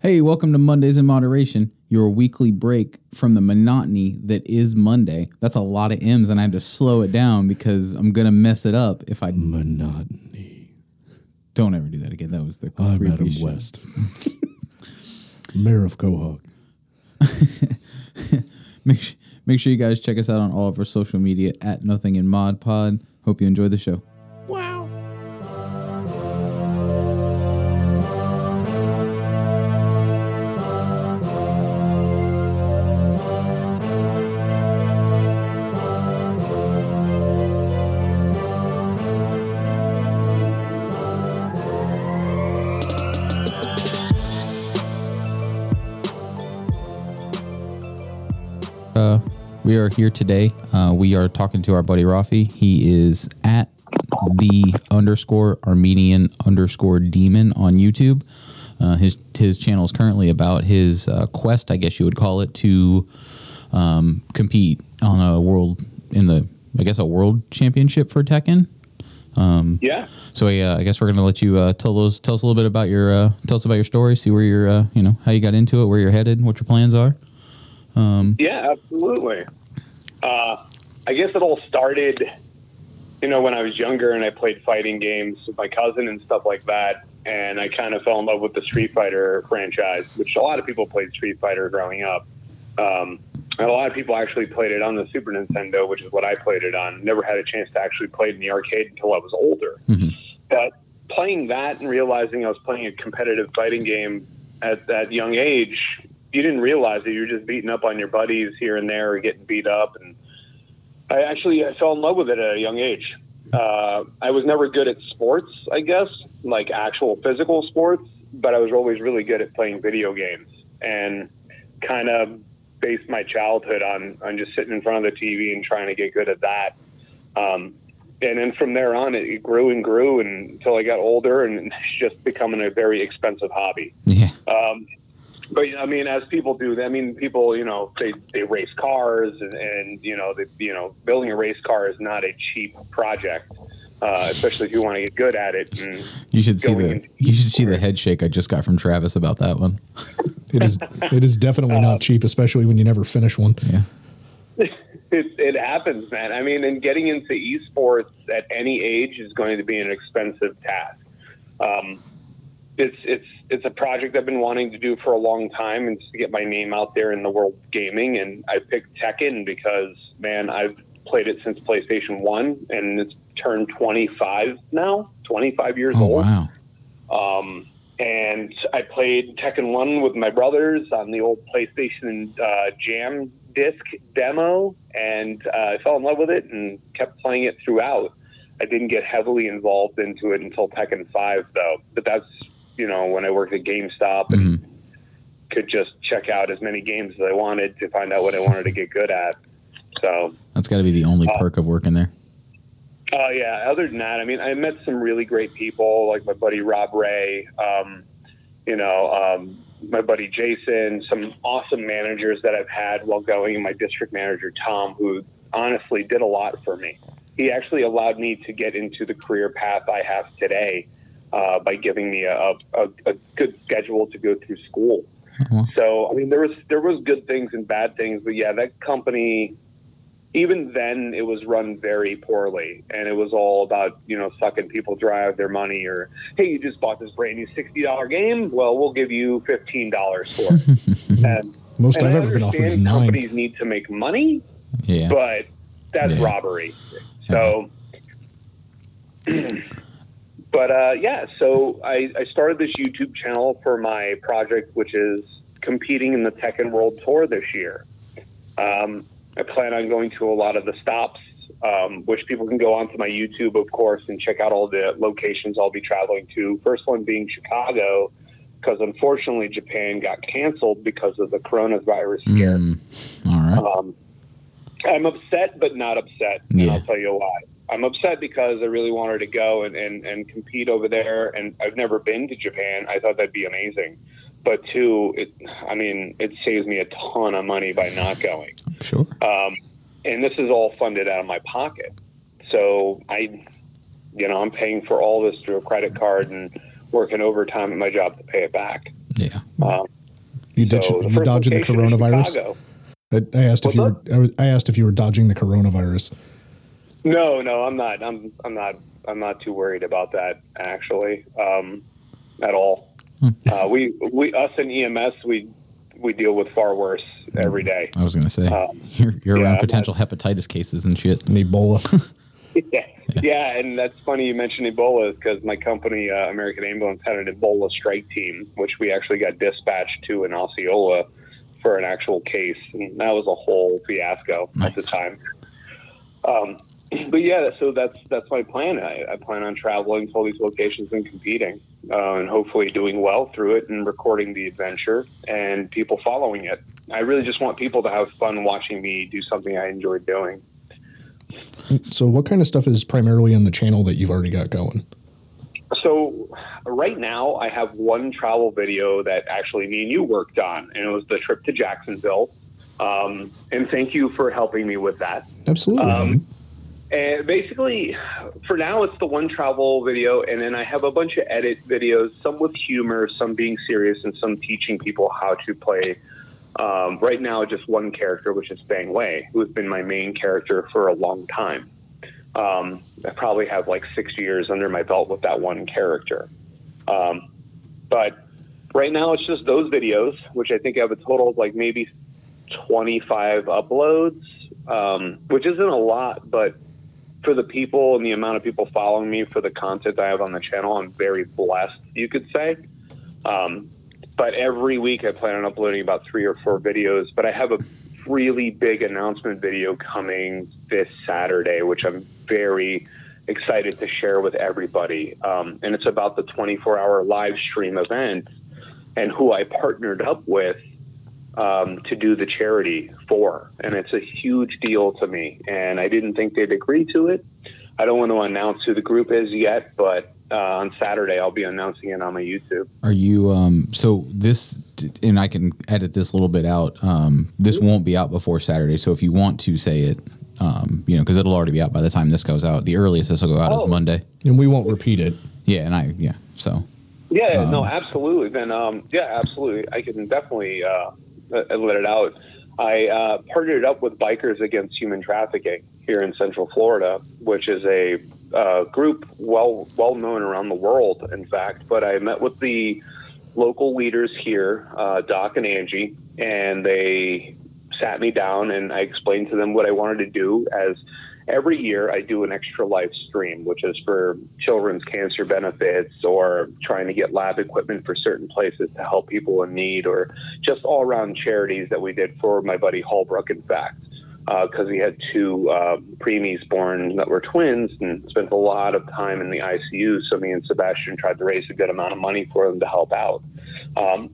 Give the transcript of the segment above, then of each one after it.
Hey, welcome to Mondays in Moderation, your weekly break from the monotony that is Monday. That's a lot of M's, and I had to slow it down because I'm gonna mess it up if I Monotony. don't ever do that again. That was the I'm creepy Adam shit. West, mayor of Quahog. Make su- make sure you guys check us out on all of our social media at Nothing in Mod Pod. Hope you enjoy the show. Are here today. Uh, we are talking to our buddy Raffi. He is at the underscore Armenian underscore demon on YouTube. Uh, his his channel is currently about his uh, quest, I guess you would call it, to um, compete on a world in the I guess a world championship for Tekken. Yeah. So uh, I guess we're gonna let you uh, tell those tell us a little bit about your uh, tell us about your story, see where you're uh, you know how you got into it, where you're headed, what your plans are. Yeah, absolutely. Uh, I guess it all started, you know, when I was younger and I played fighting games with my cousin and stuff like that. And I kind of fell in love with the Street Fighter franchise, which a lot of people played Street Fighter growing up. Um, and a lot of people actually played it on the Super Nintendo, which is what I played it on. Never had a chance to actually play it in the arcade until I was older. But playing that and realizing I was playing a competitive fighting game at that young age, you didn't realize that you were just beating up on your buddies here and there or getting beat up. And I actually I fell in love with it at a young age. Uh, I was never good at sports, I guess, like actual physical sports, but I was always really good at playing video games and kind of based my childhood on, on just sitting in front of the TV and trying to get good at that. Um, and then from there on, it, grew and grew and, until I got older, and it's just becoming a very expensive hobby. Yeah. Um, but I mean, as people do, I mean, people, you know, they, they race cars, and, and you know, they, you know, building a race car is not a cheap project, uh, especially if you want to get good at it. And You should see the into you should see the head shake I just got from Travis about that one. It is. It is definitely not cheap, especially when you never finish one. Yeah. it, it happens, man. I mean, and getting into esports at any age is going to be an expensive task. Um, it's it's it's a project I've been wanting to do for a long time, and just to get my name out there in the world of gaming. And I picked Tekken because, man, I've played it since PlayStation One, and it's turned 25 now, 25 years Oh old. wow. Um, and I played Tekken 1 with my brothers on the old PlayStation uh, Jam disc demo, and uh, I fell in love with it and kept playing it throughout. I didn't get heavily involved into it until Tekken 5, though. But that's, you know, when I worked at GameStop and could just check out as many games as I wanted to find out what I wanted to get good at. So, That's got to be the only Uh, perk of working there. Oh yeah. Other than that, I mean, I met some really great people, like my buddy Rob Ray. Um, you know, um, my buddy Jason. Some awesome managers that I've had while going. My district manager Tom, who honestly did a lot for me. He actually allowed me to get into the career path I have today uh, by giving me a, a, a good schedule to go through school. wow. So I mean, there was there was good things and bad things, but yeah, that company. Even then, it was run very poorly, and it was all about you know sucking people dry of their money, or hey, you just bought this brand new sixty dollar game. Well, we'll give you fifteen dollars for it. and, Most and I've ever been offered is nine. Companies need to make money, Yeah. but that's Yeah. robbery. So, but uh, yeah, so I, I started this YouTube channel for my project, which is competing in the Tekken World Tour this year. Um, I plan on going to a lot of the stops, um, which people can go onto my YouTube, of course, and check out all the locations I'll be traveling to. First one being Chicago, because unfortunately Japan got canceled because of the coronavirus scare. Mm, all right. Um, I'm upset, but not upset. And Yeah. I'll tell you why. I'm upset because I really wanted to go and, and, and compete over there, and I've never been to Japan. I thought that'd be amazing. But two, it, I mean, it saves me a ton of money by not going. Sure. Um, and this is all funded out of my pocket. So I, you know, I'm paying for all this through a credit card and working overtime at my job to pay it back. Yeah. Um, You ditch, so you first dodging the coronavirus. I, I asked if What's you were. I asked if you were dodging the coronavirus. No, no, I'm not. I'm I'm not. I'm not too worried about that actually, um, at all. Uh, we we us and EMS we we deal with far worse every day. I was gonna say Um, you're, you're yeah, around I'm potential hepatitis cases and shit. And Ebola. yeah. yeah, and that's funny you mentioned Ebola because my company, uh, American Ambulance, had an Ebola strike team, which we actually got dispatched to in Osceola for an actual case, and that was a whole fiasco at the time. Um, but yeah, so that's that's my plan. I, I plan on traveling to all these locations and competing, uh, and hopefully doing well through it and recording the adventure and people following it. I really just want people to have fun watching me do something I enjoy doing. so, what kind of stuff is primarily on the channel that you've already got going? So right now, I have one travel video that actually me and you worked on, and it was the trip to Jacksonville. Um, and thank you for helping me with that. Absolutely. Um. And basically, for now, it's the one travel video, and then I have a bunch of edit videos, some with humor, some being serious, and some teaching people how to play. Um, right now, just one character, which is Feng Wei, who has been my main character for a long time. Um, I probably have like six years under my belt with that one character. Um, but right now, it's just those videos, which I think have a total of like maybe 25 uploads, um, which isn't a lot, but for the people and the amount of people following me for the content I have on the channel, I'm very blessed, you could say. Um, but every week I plan on uploading about three or four videos. But I have a really big announcement video coming this Saturday, which I'm very excited to share with everybody. Um, and it's about the 24 hour live stream event and who I partnered up with um, to do the charity for. And it's a huge deal to me. And I didn't think they'd agree to it. I don't want to announce who the group is yet, but uh, on Saturday I'll be announcing it on my YouTube. Are you um so this and I can edit this a little bit out. Um this won't be out before Saturday. So if you want to say it um you know cuz it'll already be out by the time this goes out. The earliest this will go out Oh. is Monday. and we won't repeat it. Yeah, and I yeah. So Yeah, Um, no, absolutely. Then, um, yeah, absolutely. I can definitely uh, uh, let it out. I uh, partnered up with Bikers Against Human Trafficking here in Central Florida, which is a uh, group well well known around the world, in fact. But I met with the local leaders here, uh, Doc and Angie, and they sat me down and I explained to them what I wanted to do as every year I do an extra life stream, which is for children's cancer benefits or trying to get lab equipment for certain places to help people in need or just all around charities that we did for my buddy Holbrook, in fact. Because he had two uh, preemies born that were twins and spent a lot of time in the ICU. So me and Sebastian tried to raise a good amount of money for them to help out. Um,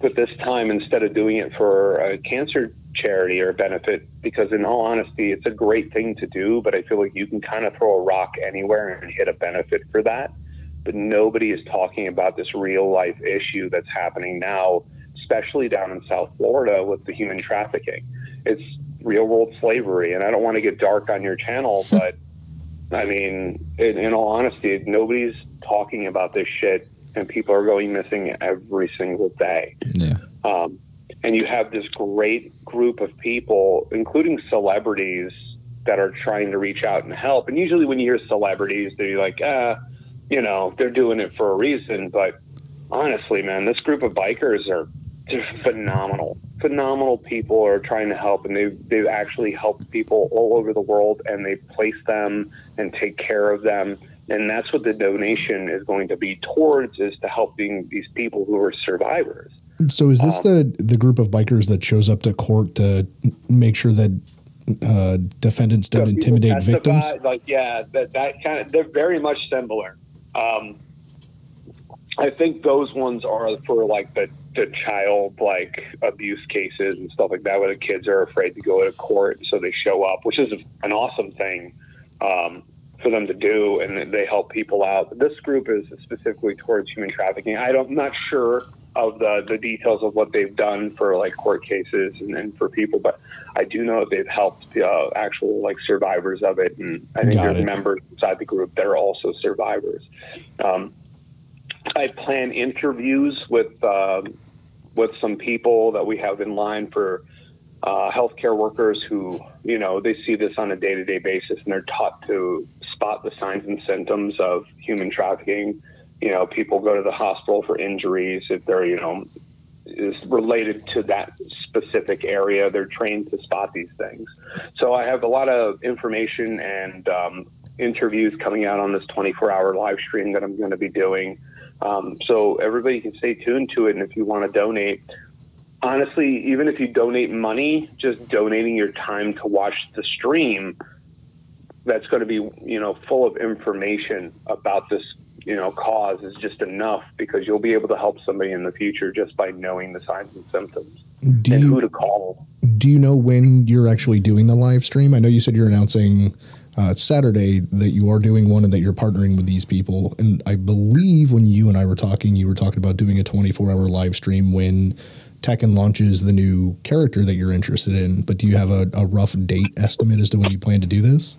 but this time, instead of doing it for a cancer charity or benefit, because in all honesty, it's a great thing to do, but I feel like you can kind of throw a rock anywhere and hit a benefit for that. But nobody is talking about this real life issue that's happening now, especially down in South Florida with the human trafficking. It's real world slavery. And I don't want to get dark on your channel, but I mean, in, in all honesty, nobody's talking about this shit, and people are going missing every single day. yeah. Um, and you have this great group of people, including celebrities, that are trying to reach out and help. And usually, when you hear celebrities, they're like, ah, you know, they're doing it for a reason. But honestly, man, this group of bikers are just phenomenal. Phenomenal people are trying to help, and they've they've actually helped people all over the world, and they place them and take care of them. And that's what the donation is going to be towards is to helping these people who are survivors. So, is this the the group of bikers that shows up to court to make sure that uh, defendants don't So intimidate testify, victims? Like, yeah, that that kind of they're very much similar. Um, I think those ones are for like the the child like abuse cases and stuff like that, where the kids are afraid to go to court, so they show up, which is an awesome thing um, for them to do, and they help people out. This group is specifically towards human trafficking. I don't, I'm not sure of the the details of what they've done for like court cases and, and for people, but I do know that they've helped uh, actual like survivors of it, and I think Got there's it. members inside the group that are also survivors. Um, I plan interviews with um, with some people that we have in line for uh, healthcare workers who, you know, they see this on a day to day basis and they're taught to spot the signs and symptoms of human trafficking. You know, people go to the hospital for injuries if they're, you know, is related to that specific area. They're trained to spot these things. So I have a lot of information and um, interviews coming out on this 24 hour live stream that I'm going to be doing. Um, so everybody can stay tuned to it. And if you want to donate, honestly, even if you donate money, just donating your time to watch the stream, that's going to be, you know, full of information about this, you know, cause is just enough because you'll be able to help somebody in the future just by knowing the signs and symptoms Do and you, who to call. do you know when you're actually doing the live stream? I know you said you're announcing uh, Saturday that you are doing one and that you're partnering with these people. And I believe when you and I were talking, you were talking about doing a 24 hour live stream when Tekken launches the new character that you're interested in. But do you have a, a rough date estimate as to when you plan to do this?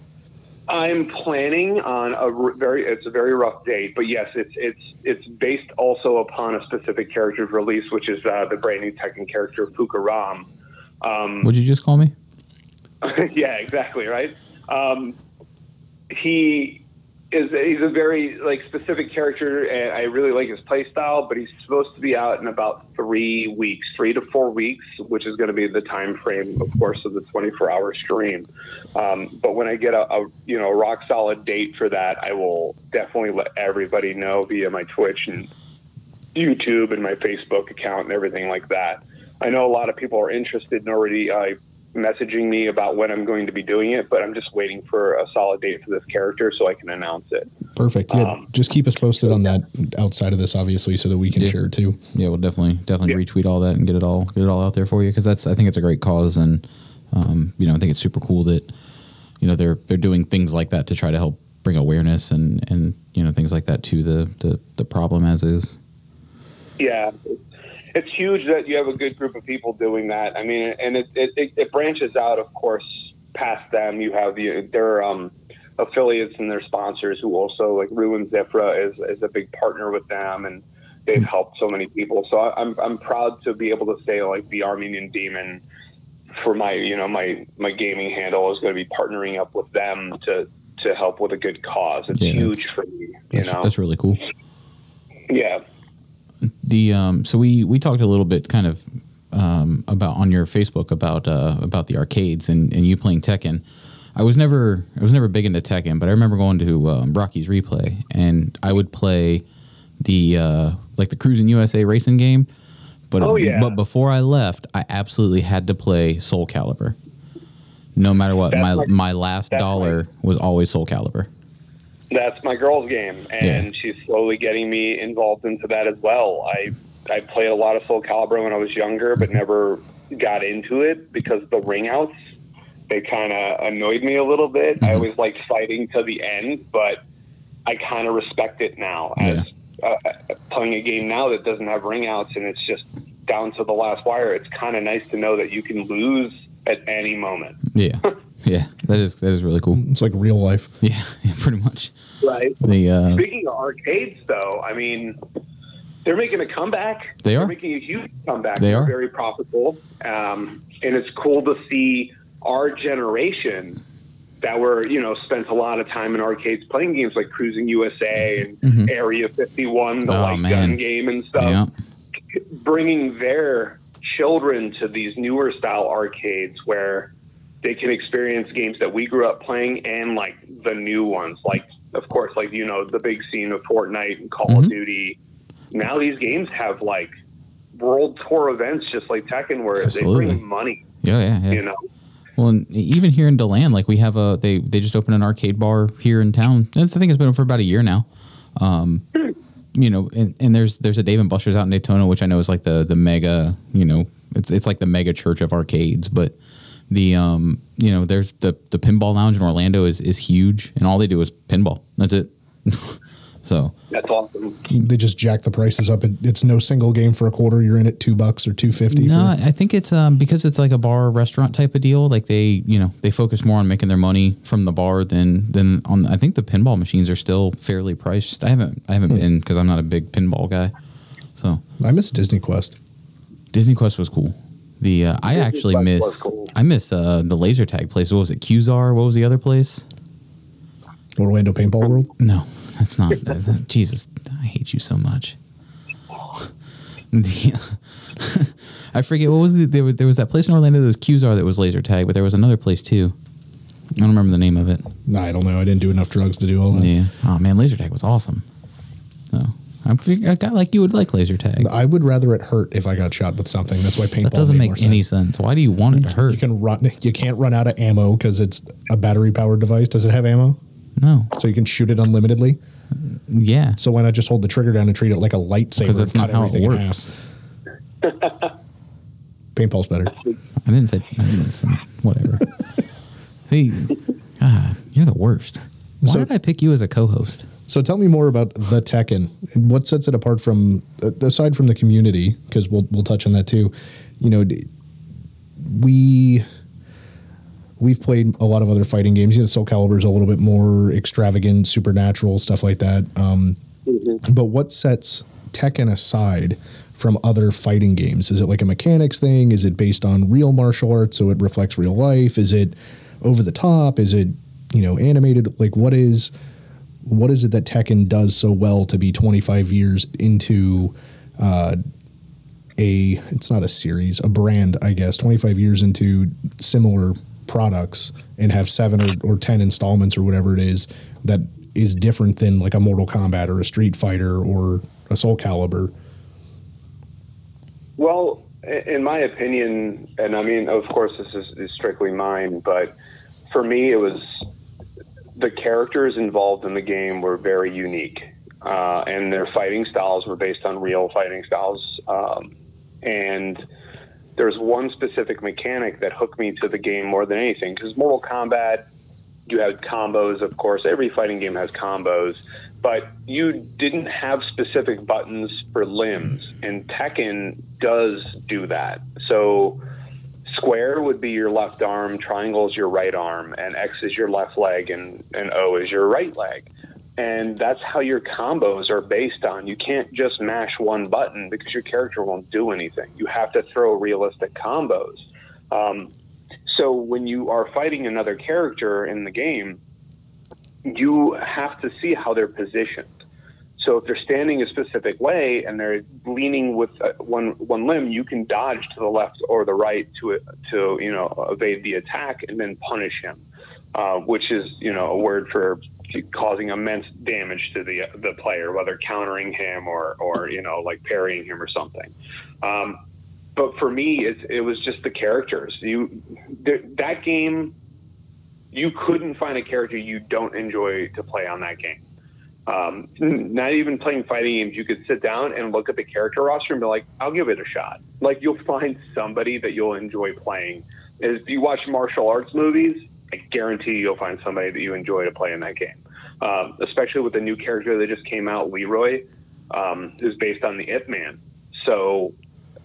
I'm planning on a very it's a very rough date, but yes, it's it's it's based also upon a specific character's release, which is uh, the brand new Tekken character Fahkumram. Um, What'd you just call me? yeah, exactly right. Um, he is he's a very like specific character, and I really like his play style. But he's supposed to be out in about three weeks, three to four weeks, which is going to be the time frame, of course, of the 24 hour stream. Um, but when I get a, a you know rock solid date for that, I will definitely let everybody know via my Twitch and YouTube and my Facebook account and everything like that. I know a lot of people are interested and already uh, messaging me about when I'm going to be doing it, but I'm just waiting for a solid date for this character so I can announce it. Perfect. Yeah, Um, just keep us posted on that outside of this, obviously, so that we can Yeah. share too. Yeah, we'll definitely definitely Yeah. retweet all that and get it all get it all out there for you because that's I think it's a great cause and um, you know I think it's super cool that you know they're they're doing things like that to try to help bring awareness and and you know things like that to the the, the problem as is. Yeah, it's huge that you have a good group of people doing that. I mean, and it it, it, branches out, of course, past them. You have the, their um, affiliates and their sponsors who also like Ruin Zifra is is a big partner with them, and they've helped so many people. So I, I'm I'm proud to be able to say like the Armenian Demon for my you know my my gaming handle is going to be partnering up with them to to help with a good cause. It's Yeah, huge for me, you That's, know. that's really cool. yeah. The um, so we we talked a little bit kind of um, about on your Facebook about uh, about the arcades and, and you playing Tekken. I was never I was never big into Tekken, but I remember going to um, Rocky's Replay and I would play the uh, like the Cruis'n USA racing game. But Oh, yeah. but before I left, I absolutely had to play Soul Calibur. No matter what, That's my like- my last dollar was always Soul Calibur. That's my girl's game, and she's slowly getting me involved into that as well. I I played a lot of Soul Calibur when I was younger, but never got into it because the ring outs they kind of annoyed me a little bit. I always liked fighting to the end, but I kind of respect it now as uh, playing a game now that doesn't have ring outs and it's just down to the last wire. It's kind of nice to know that you can lose at any moment. Yeah, yeah, that is that is really cool. It's like real life. Yeah, yeah pretty much. Right. The uh, Speaking of arcades, though, I mean, they're making a comeback. They are. They're making a huge comeback. They They're are. very profitable, um, and it's cool to see our generation that were, you know, spent a lot of time in arcades playing games like Cruis'n USA and Mhm. Area 51, the Oh, light man. gun game and stuff yeah, bringing their children to these newer style arcades where they can experience games that we grew up playing and like the new ones like of course like you know the big scene of Fortnite and Call Mhm. of Duty now these games have like world tour events just like Tekken where Absolutely. they bring money yeah, yeah, yeah. you know Well, and even here in Deland, like we have a they they just opened an arcade bar here in town. It's, I think it's been for about a year now. Um, you know, and, and there's there's a Dave and Buster's out in Daytona, which I know is like the the mega. You know, it's it's like the mega church of arcades, but. The um you know there's the the pinball lounge in Orlando is is huge and all they do is pinball that's it so that's awesome They just jack the prices up. It, it's no single game for a quarter. You're in at two bucks or two fifty. No, for, I think it's um, because it's like a bar restaurant type of deal. Like they, you know, they focus more on making their money from the bar than than on. I think the pinball machines are still fairly priced. I haven't I haven't been because I'm not a big pinball guy. So I miss Disney Quest. Disney Quest was cool. The uh, I actually miss cool. I miss uh, the laser tag place. What was it? Qzar? What was the other place? Orlando Paintball World. No, that's not. that- Jesus, I hate you so much. The, I forget what was the there, was- there was that place in Orlando that was Qzar that was laser tag, but there was another place too. I don't remember the name of it. No, I don't know. I didn't do enough drugs to do all that. Yeah. Oh man, laser tag was awesome. So I fig- I got like you would like laser tag. I would rather it hurt if I got shot with something. That's why paintball That doesn't make any sense. sense. Why do you want it to hurt? You can run. You can't run out of ammo because it's a battery powered device. Does it have ammo? No. So you can shoot it unlimitedly. Yeah. So why not just hold the trigger down and treat it like a lightsaber? Because that's not cut how it works. Paintball's better. I didn't say I didn't say whatever. See, God, you're the worst. Why So- did I pick you as a co-host? So tell me more about the Tekken. and What sets it apart from aside from the community? Because we'll we'll touch on that too. You know, we we've played a lot of other fighting games. You know, Soul Calibur is a little bit more extravagant, supernatural stuff like that. Um, But what sets Tekken aside from other fighting games? Is it like a mechanics thing? Is it based on real martial arts, so it reflects real life? Is it over the top? Is it you know animated? Like what is what is it that Tekken does so well to be 25 years into uh, a it's not a series, a brand, I guess, 25 years into similar products and have seven or, or 10 installments or whatever it is that is different than like a Mortal Kombat or a Street Fighter or a Soul Calibur. Well, in my opinion, and I mean, of course, this is, is strictly mine, but for me, it was the characters involved in the game were very unique, uh, and their fighting styles were based on real fighting styles. Um, and there's one specific mechanic that hooked me to the game more than anything because Mortal Kombat, you had combos, of course. Every fighting game has combos, but you didn't have specific buttons for limbs, and Tekken does do that. So square would be your left arm, triangle is your right arm, and X is your left leg, and, and O is your right leg. And that's how your combos are based on. You can't just mash one button because your character won't do anything. You have to throw realistic combos. Um, so when you are fighting another character in the game, you have to see how they're positioned. So if they're standing a specific way and they're leaning with uh, one one limb, you can dodge to the left or the right to to you know evade the attack and then punish him, uh, which is you know a word for causing immense damage to the the player, whether countering him or or you know like parrying him or something. Um, but for me, it, it was just the characters. You th- that game, you couldn't find a character you don't enjoy to play on that game. Um, not even playing fighting games, you could sit down and look at the character roster and be like, "I'll give it a shot." Like you'll find somebody that you'll enjoy playing. If you watch martial arts movies, I guarantee you'll find somebody that you enjoy to play in that game. Um, especially with the new character that just came out, Leroy, um, who's based on the Ip Man. So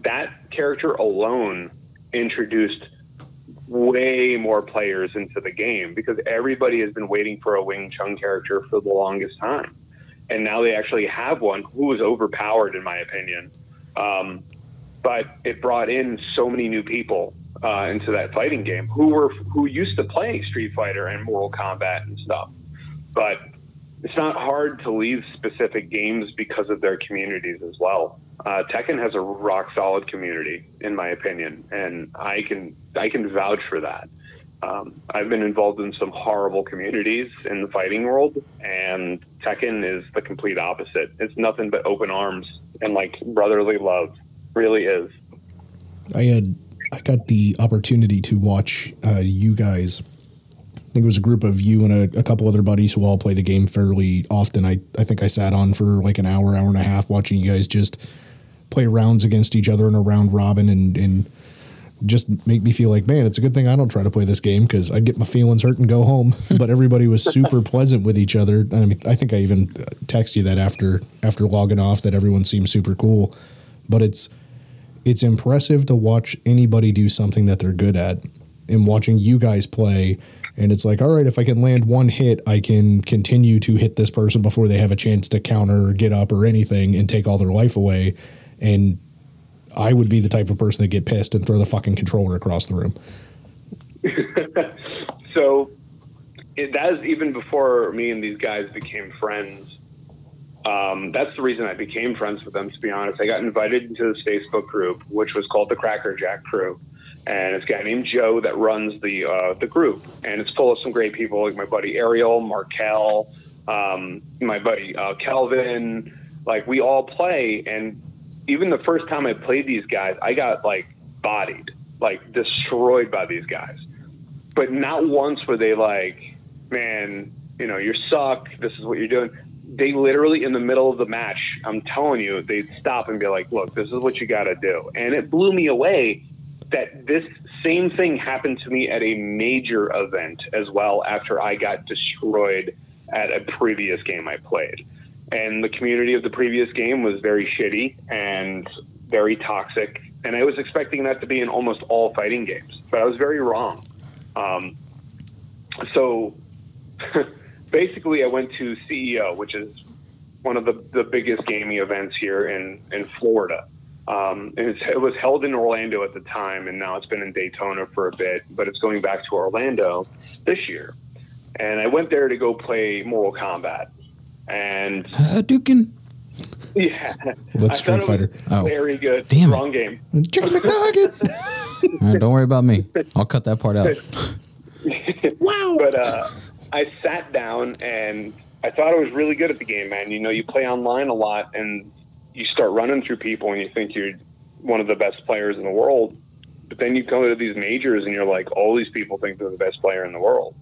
that character alone introduced way more players into the game because everybody has been waiting for a Wing Chun character for the longest time. And now they actually have one who is overpowered, in my opinion. Um, but it brought in so many new people uh, into that fighting game who were who used to play Street Fighter and Mortal Kombat and stuff. But it's not hard to leave specific games because of their communities as well. Uh, Tekken has a rock solid community, in my opinion, and I can I can vouch for that. Um, I've been involved in some horrible communities in the fighting world, and Tekken is the complete opposite. It's nothing but open arms and like brotherly love. Really is. I had I got the opportunity to watch uh, you guys. I think it was a group of you and a, a couple other buddies who all play the game fairly often. I, I think I sat on for like an hour, hour and a half watching you guys just play rounds against each other in a round robin and, and just make me feel like, man, it's a good thing I don't try to play this game because I'd get my feelings hurt and go home. but everybody was super pleasant with each other. I mean, I think I even texted you that after after logging off that everyone seemed super cool. But it's it's impressive to watch anybody do something that they're good at and watching you guys play and it's like all right if i can land one hit i can continue to hit this person before they have a chance to counter or get up or anything and take all their life away and I would be the type of person to get pissed and throw the fucking controller across the room. so that is even before me and these guys became friends. Um, that's the reason I became friends with them. To be honest, I got invited into this Facebook group, which was called the Cracker Jack Crew, and it's a guy named Joe that runs the uh, the group, and it's full of some great people like my buddy Ariel, Markel, um, my buddy uh, Kelvin. Like we all play, and even the first time I played these guys, I got like bodied, like destroyed by these guys. But not once were they like, "Man, you know, you suck. This is what you're doing." They literally in the middle of the match, I'm telling you, they'd stop and be like, "Look, this is what you got to do," and it blew me away that this same thing happened to me at a major event as well after I got destroyed at a previous game I played. And the community of the previous game was very shitty and very toxic. And I was expecting that to be in almost all fighting games, but I was very wrong. Um, so basically, I went to CEO, which is one of the, the biggest gaming events here in, in Florida. Um, it was held in Orlando at the time, and now it's been in Daytona for a bit, but it's going back to Orlando this year. And I went there to go play Mortal Kombat. And Hadouken. Yeah, Let's Street Fighter. Oh. Very good. Damn Wrong game. Chicken McNugget. right, don't worry about me. I'll cut that part out. wow. But uh, I sat down and I thought I was really good at the game, man. You know, you play online a lot and you start running through people and you think you're one of the best players in the world. But then you go to these majors and you're like, all these people think they're the best player in the world.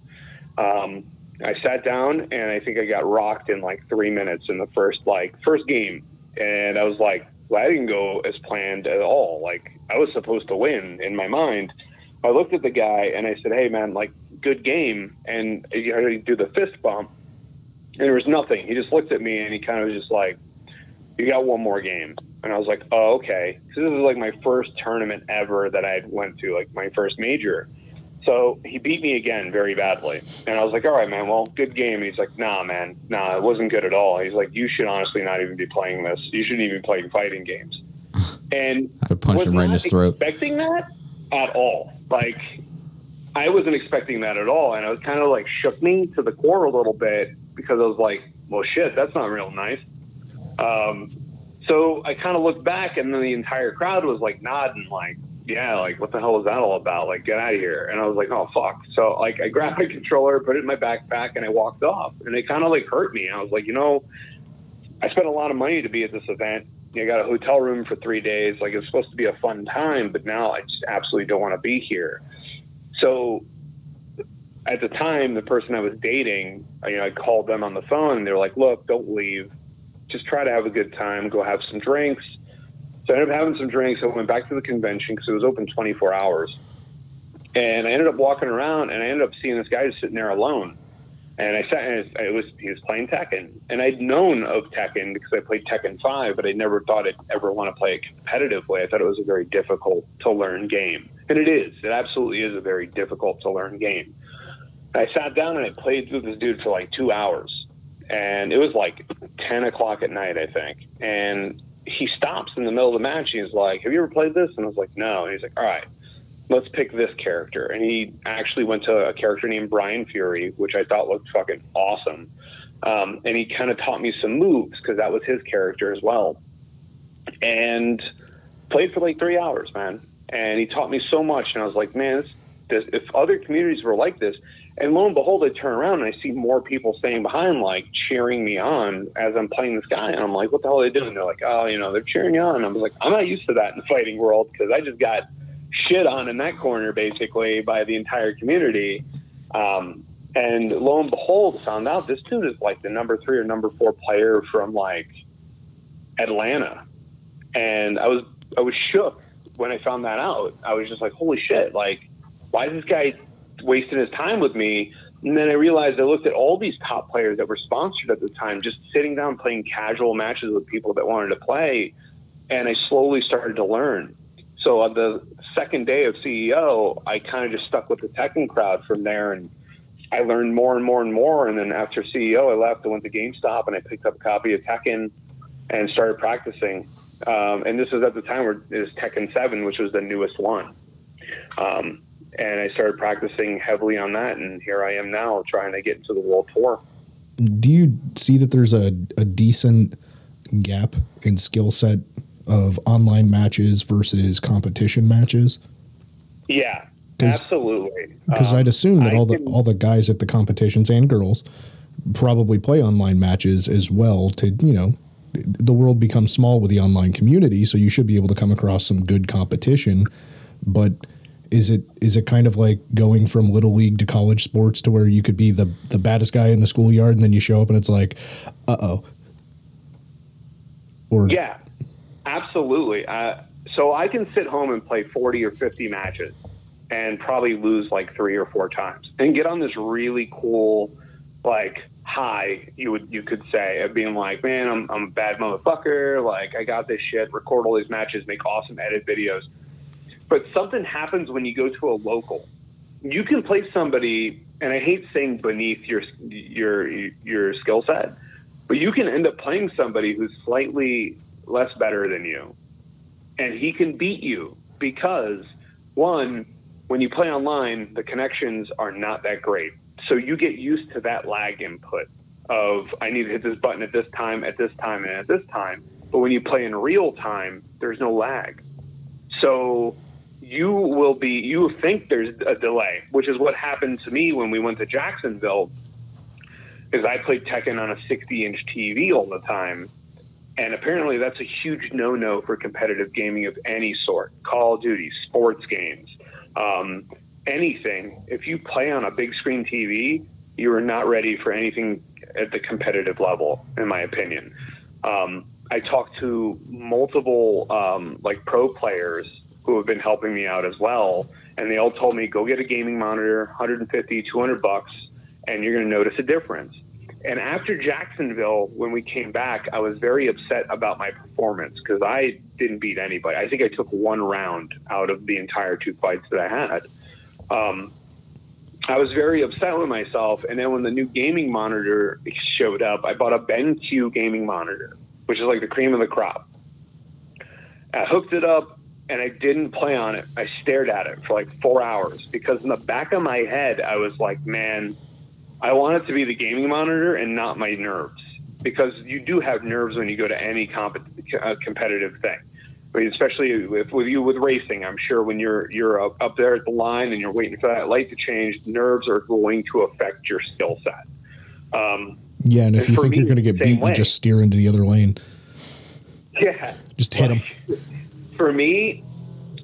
Um, I sat down and I think I got rocked in like three minutes in the first like first game, and I was like, well, I didn't go as planned at all. Like I was supposed to win in my mind. I looked at the guy and I said, hey man, like good game, and you do the fist bump, and there was nothing. He just looked at me and he kind of was just like, you got one more game. And I was like, oh, okay. So this is like my first tournament ever that I went to, like my first major. So he beat me again very badly. And I was like, all right, man, well, good game. And he's like, nah, man, nah, it wasn't good at all. He's like, you should honestly not even be playing this. You shouldn't even be playing fighting games. And I'd punch him right in his throat. Expecting that at all. Like, I wasn't expecting that at all. And it was kind of like shook me to the core a little bit because I was like, well, shit, that's not real nice. Um, so I kind of looked back, and then the entire crowd was like nodding, like, yeah, like what the hell is that all about? Like, get out of here. And I was like, oh fuck. So like I grabbed my controller, put it in my backpack, and I walked off. And it kind of like hurt me. I was like, you know, I spent a lot of money to be at this event. I got a hotel room for three days. Like it's supposed to be a fun time, but now I just absolutely don't want to be here. So at the time, the person I was dating, you know, I called them on the phone and they're like, look, don't leave. Just try to have a good time. Go have some drinks so I ended up having some drinks. I went back to the convention because it was open 24 hours. And I ended up walking around and I ended up seeing this guy just sitting there alone. And I sat and it was he was playing Tekken, and I'd known of Tekken because I played Tekken Five, but I never thought I'd ever want to play it competitively. I thought it was a very difficult to learn game, and it is. It absolutely is a very difficult to learn game. I sat down and I played with this dude for like two hours, and it was like ten o'clock at night, I think. And he stops in the middle of the match. He's like, "Have you ever played this?" And I was like, "No." And he's like, "All right, let's pick this character." And he actually went to a character named Bryan Fury, which I thought looked fucking awesome. Um, and he kind of taught me some moves because that was his character as well. And played for like three hours, man. And he taught me so much. And I was like, man, this, this, if other communities were like this, and lo and behold, I turn around and I see more people staying behind, like cheering me on as I'm playing this guy. And I'm like, what the hell are they doing? They're like, oh, you know, they're cheering you on. And I was like, I'm not used to that in the fighting world because I just got shit on in that corner basically by the entire community. Um, and lo and behold, found out this dude is like the number three or number four player from like Atlanta. And I was, I was shook when I found that out. I was just like, holy shit, like, why is this guy wasting his time with me. And then I realized I looked at all these top players that were sponsored at the time, just sitting down playing casual matches with people that wanted to play. And I slowly started to learn. So on the second day of CEO, I kind of just stuck with the Tekken crowd from there. And I learned more and more and more. And then after CEO, I left, I went to GameStop and I picked up a copy of Tekken and started practicing. um, and this was at the time where it was Tekken Seven, which was the newest one. Um, and I started practicing heavily on that, and here I am now trying to get into the world tour. Do you see that there's a, a decent gap in skill set of online matches versus competition matches? Yeah, absolutely. Because um, I'd assume that I all the can, all the guys at the competitions and girls probably play online matches as well. To you know, the world becomes small with the online community, so you should be able to come across some good competition. But is it is it kind of like going from little league to college sports to where you could be the the baddest guy in the schoolyard and then you show up and it's like, uh oh. Or yeah, absolutely. Uh, so I can sit home and play forty or fifty matches and probably lose like three or four times and get on this really cool like high you would you could say of being like man I'm, I'm a bad motherfucker like I got this shit record all these matches make awesome edit videos but something happens when you go to a local. You can play somebody, and I hate saying beneath your your your skill set, but you can end up playing somebody who's slightly less better than you, and he can beat you because one, when you play online, the connections are not that great, so you get used to that lag input of I need to hit this button at this time, at this time, and at this time. But when you play in real time, there's no lag. So you will be you think there's a delay, which is what happened to me when we went to Jacksonville. Because I played Tekken on a 60 inch TV all the time, and apparently that's a huge no no for competitive gaming of any sort. Call of Duty, sports games, um, anything. If you play on a big screen TV, you are not ready for anything at the competitive level, in my opinion. Um, I talked to multiple um, like pro players who have been helping me out as well. And they all told me, go get a gaming monitor, 150, 200 bucks, and you're going to notice a difference. And after Jacksonville, when we came back, I was very upset about my performance because I didn't beat anybody. I think I took one round out of the entire two fights that I had. Um, I was very upset with myself. And then when the new gaming monitor showed up, I bought a BenQ gaming monitor, which is like the cream of the crop. I hooked it up and I didn't play on it. I stared at it for like four hours because in the back of my head, I was like, man, I want it to be the gaming monitor and not my nerves because you do have nerves when you go to any comp- uh, competitive thing. I mean, especially with, with you with racing, I'm sure when you're you're up, up there at the line and you're waiting for that light to change, nerves are going to affect your skill set. Um, yeah, and if you think me, you're going to get beat, way. you just steer into the other lane. Yeah, just hit like, them for me,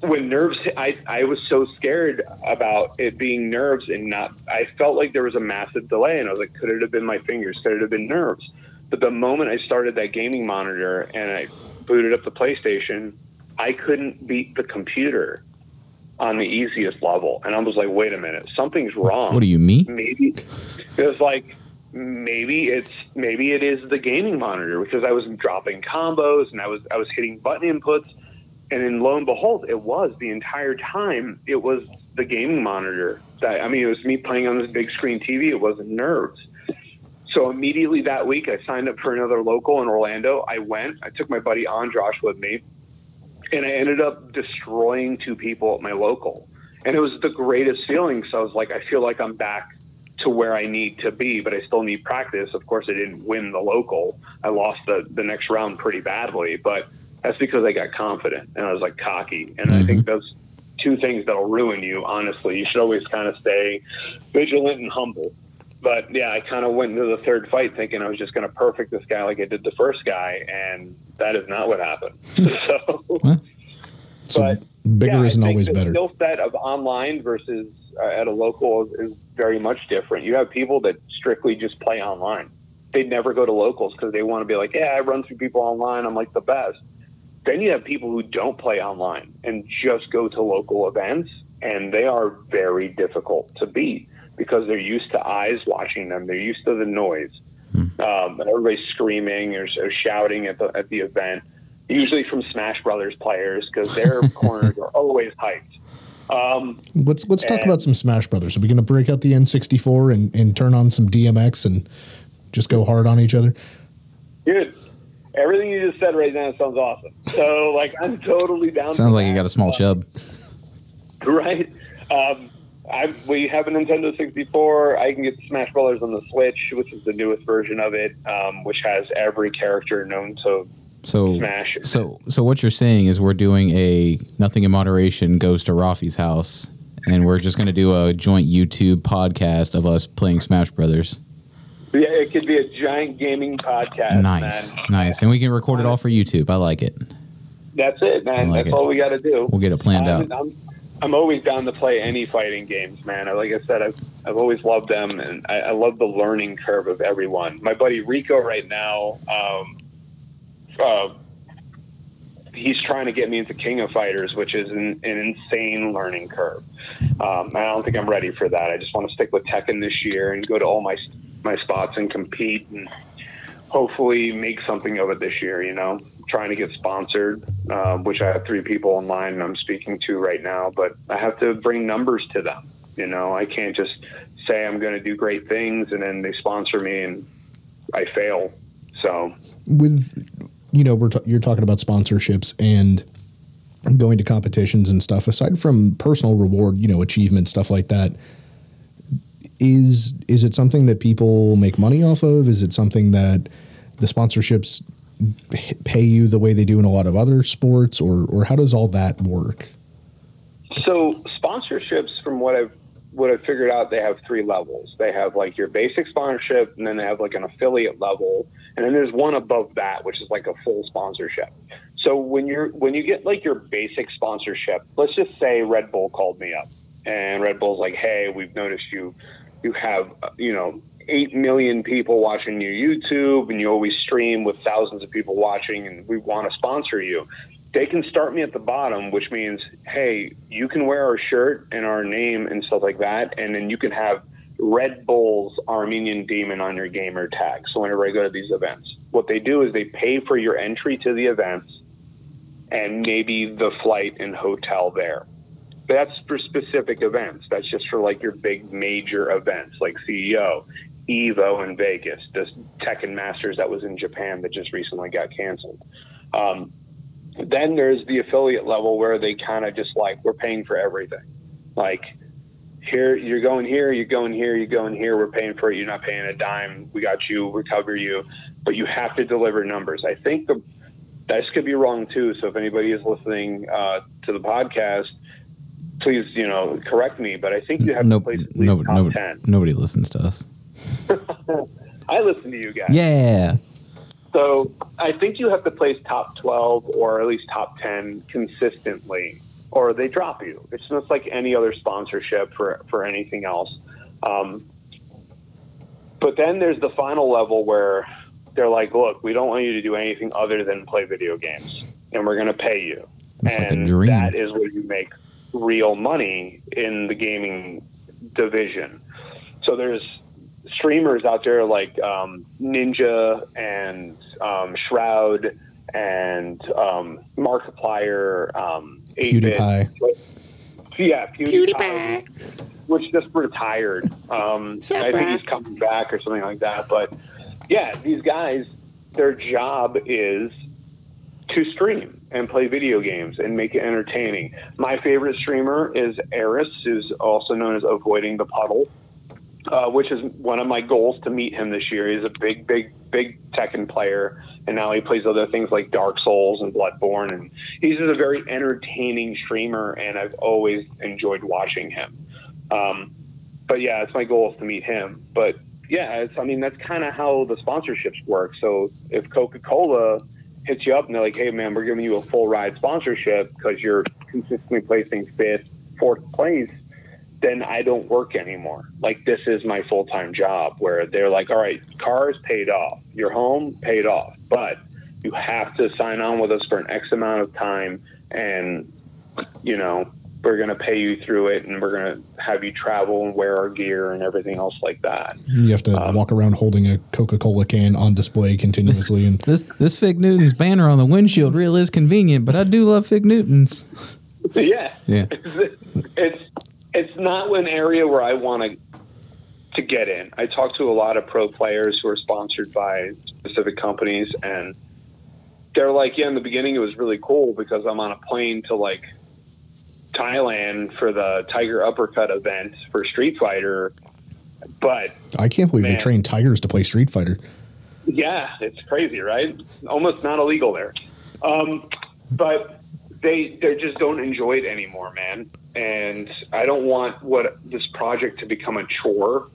when nerves, I, I was so scared about it being nerves and not, I felt like there was a massive delay and I was like, could it have been my fingers? Could it have been nerves? But the moment I started that gaming monitor and I booted up the PlayStation, I couldn't beat the computer on the easiest level. And I was like, wait a minute, something's wrong. What do you mean? Maybe it was like, maybe it's maybe it is the gaming monitor because I was dropping combos and I was I was hitting button inputs and then lo and behold, it was the entire time. It was the gaming monitor. That I mean, it was me playing on this big screen TV. It wasn't nerves. So immediately that week, I signed up for another local in Orlando. I went. I took my buddy Androsh with me, and I ended up destroying two people at my local. And it was the greatest feeling. So I was like, I feel like I'm back to where I need to be, but I still need practice. Of course, I didn't win the local. I lost the, the next round pretty badly, but that's because I got confident and I was like cocky. And mm-hmm. I think mm-hmm. those two things that'll ruin you, honestly. You should always kind of stay vigilant and humble. But yeah, I kind of went into the third fight thinking I was just going to perfect this guy like I did the first guy, and that is not what happened. so, so, but bigger yeah, isn't always better. the. Skill set of online versus uh, at a local is, is very much different. You have people that strictly just play online. They never go to locals because they want to be like, yeah, I run through people online. I'm like the best then you have people who don't play online and just go to local events, and they are very difficult to beat because they're used to eyes watching them. They're used to the noise. Hmm. Um, everybody's screaming or, or, shouting at the at the event. Usually from Smash Brothers players because their corners are always hyped. Um, let's let's talk about some Smash Brothers. Are we going to break out the N64 and, and turn on some DMX and just go hard on each other? Good. Everything you just said right now sounds awesome. So like I'm totally down. Sounds like you got a small chub. right? Um, I we have a Nintendo 64. I can get Smash Brothers on the Switch, which is the newest version of it, um, which has every character known to So Smash. So, so what you're saying is we're doing a nothing in moderation goes to Raffi's house, and we're just going to do a joint YouTube podcast of us playing Smash Brothers. Yeah, it could be a giant gaming podcast. nice, man. nice, and we can record it all for YouTube. I like it. That's it, man. Like That's it. all we got to do. We'll get it planned I'm, out. I'm, I'm always down to play any fighting games, man. Like I said, I've, I've always loved them, and I, I love the learning curve of everyone. My buddy Rico, right now, um, uh, he's trying to get me into King of Fighters, which is an, an insane learning curve. Um, I don't think I'm ready for that. I just want to stick with Tekken this year and go to all my my spots and compete and hopefully make something of it this year. You know, trying to get sponsored, uh, which I have three people in line I'm speaking to right now, but I have to bring numbers to them. You know, I can't just say I'm going to do great things and then they sponsor me and I fail. So with you know we're t- you're talking about sponsorships and going to competitions and stuff aside from personal reward you know achievement stuff like that is is it something that people make money off of is it something that the sponsorships pay you the way they do in a lot of other sports or or how does all that work So sponsorships, from what I've what I've figured out, they have three levels. They have like your basic sponsorship, and then they have like an affiliate level, and then there's one above that, which is like a full sponsorship. So when you're when you get like your basic sponsorship, let's just say Red Bull called me up, and Red Bull's like, "Hey, we've noticed you you have uh, you know." 8 million people watching your YouTube and you always stream with thousands of people watching and we want to sponsor you they can start me at the bottom, which means, hey, you can wear our shirt and our name and stuff like that, and then you can have Red Bull's Armenian Demon on your gamer tag. So whenever I go to these events, what they do is they pay for your entry to the events and maybe the flight and hotel there. That's for specific events. That's just for like your big major events like CEO, Evo in Vegas, this Tekken Masters that was in Japan that just recently got canceled. Um, then there's the affiliate level where they kind of just like we're paying for everything like here you're going here you're going here you're going here we're paying for it you're not paying a dime we got you we cover you but you have to deliver numbers i think the this could be wrong too so if anybody is listening uh, to the podcast please you know correct me but i think you have Nope, to place at least nobody, top nobody, 10 nobody listens to us. i listen to you guys Yeah, So I think you have to place top 12 or at least top 10 consistently, or they drop you. It's just like any other sponsorship for, for anything else. Um, but then there's the final level where they're like, look, we don't want you to do anything other than play video games, and we're going to pay you. It's like and dream. that is where you make real money in the gaming division. So there's streamers out there like um, Ninja and um, Shroud and um, Markiplier, um, pewdiepie Yeah, PewDiePie, which just retired. Um, I think he's coming back or something like that. But yeah, these guys, their job is to stream and play video games and make it entertaining. My favorite streamer is Aris, who's also known as Avoiding the Puddle, uh, which is one of my goals to meet him this year. He's a big, big, big Tekken player, and now he plays other things like Dark Souls and Bloodborne. And he's just a very entertaining streamer, and I've always enjoyed watching him. Um, but yeah, it's my goal is to meet him. But yeah, I mean, that's kind of how the sponsorships work. So if Coca Cola hits you up and they're like, hey, man, we're giving you a full ride sponsorship because you're consistently placing fifth, fourth place, then I don't work anymore. Like, this is my full time job where they're like, all right, cars paid off, your home paid off, but you have to sign on with us for an X amount of time and, you know, we're going to pay you through it and we're going to have you travel and wear our gear and everything else like that. you have to Um, walk around holding a coca-cola can on display continuously and this this Fig Newton's banner on the windshield really is convenient, but I do love Fig Newtons. yeah. Yeah. it's it's not an area where I want to to get in. I talk to a lot of pro players who are sponsored by specific companies, and they're like, yeah, in the beginning it was really cool because I'm on a plane to like Thailand for the Thaiger Uppercut event for Street Fighter. But I can't believe they Man. train tigers to play Street Fighter. yeah, it's crazy, right? Almost not illegal there. Um, but they they just don't enjoy it anymore, man. And I don't want what this project to become a chore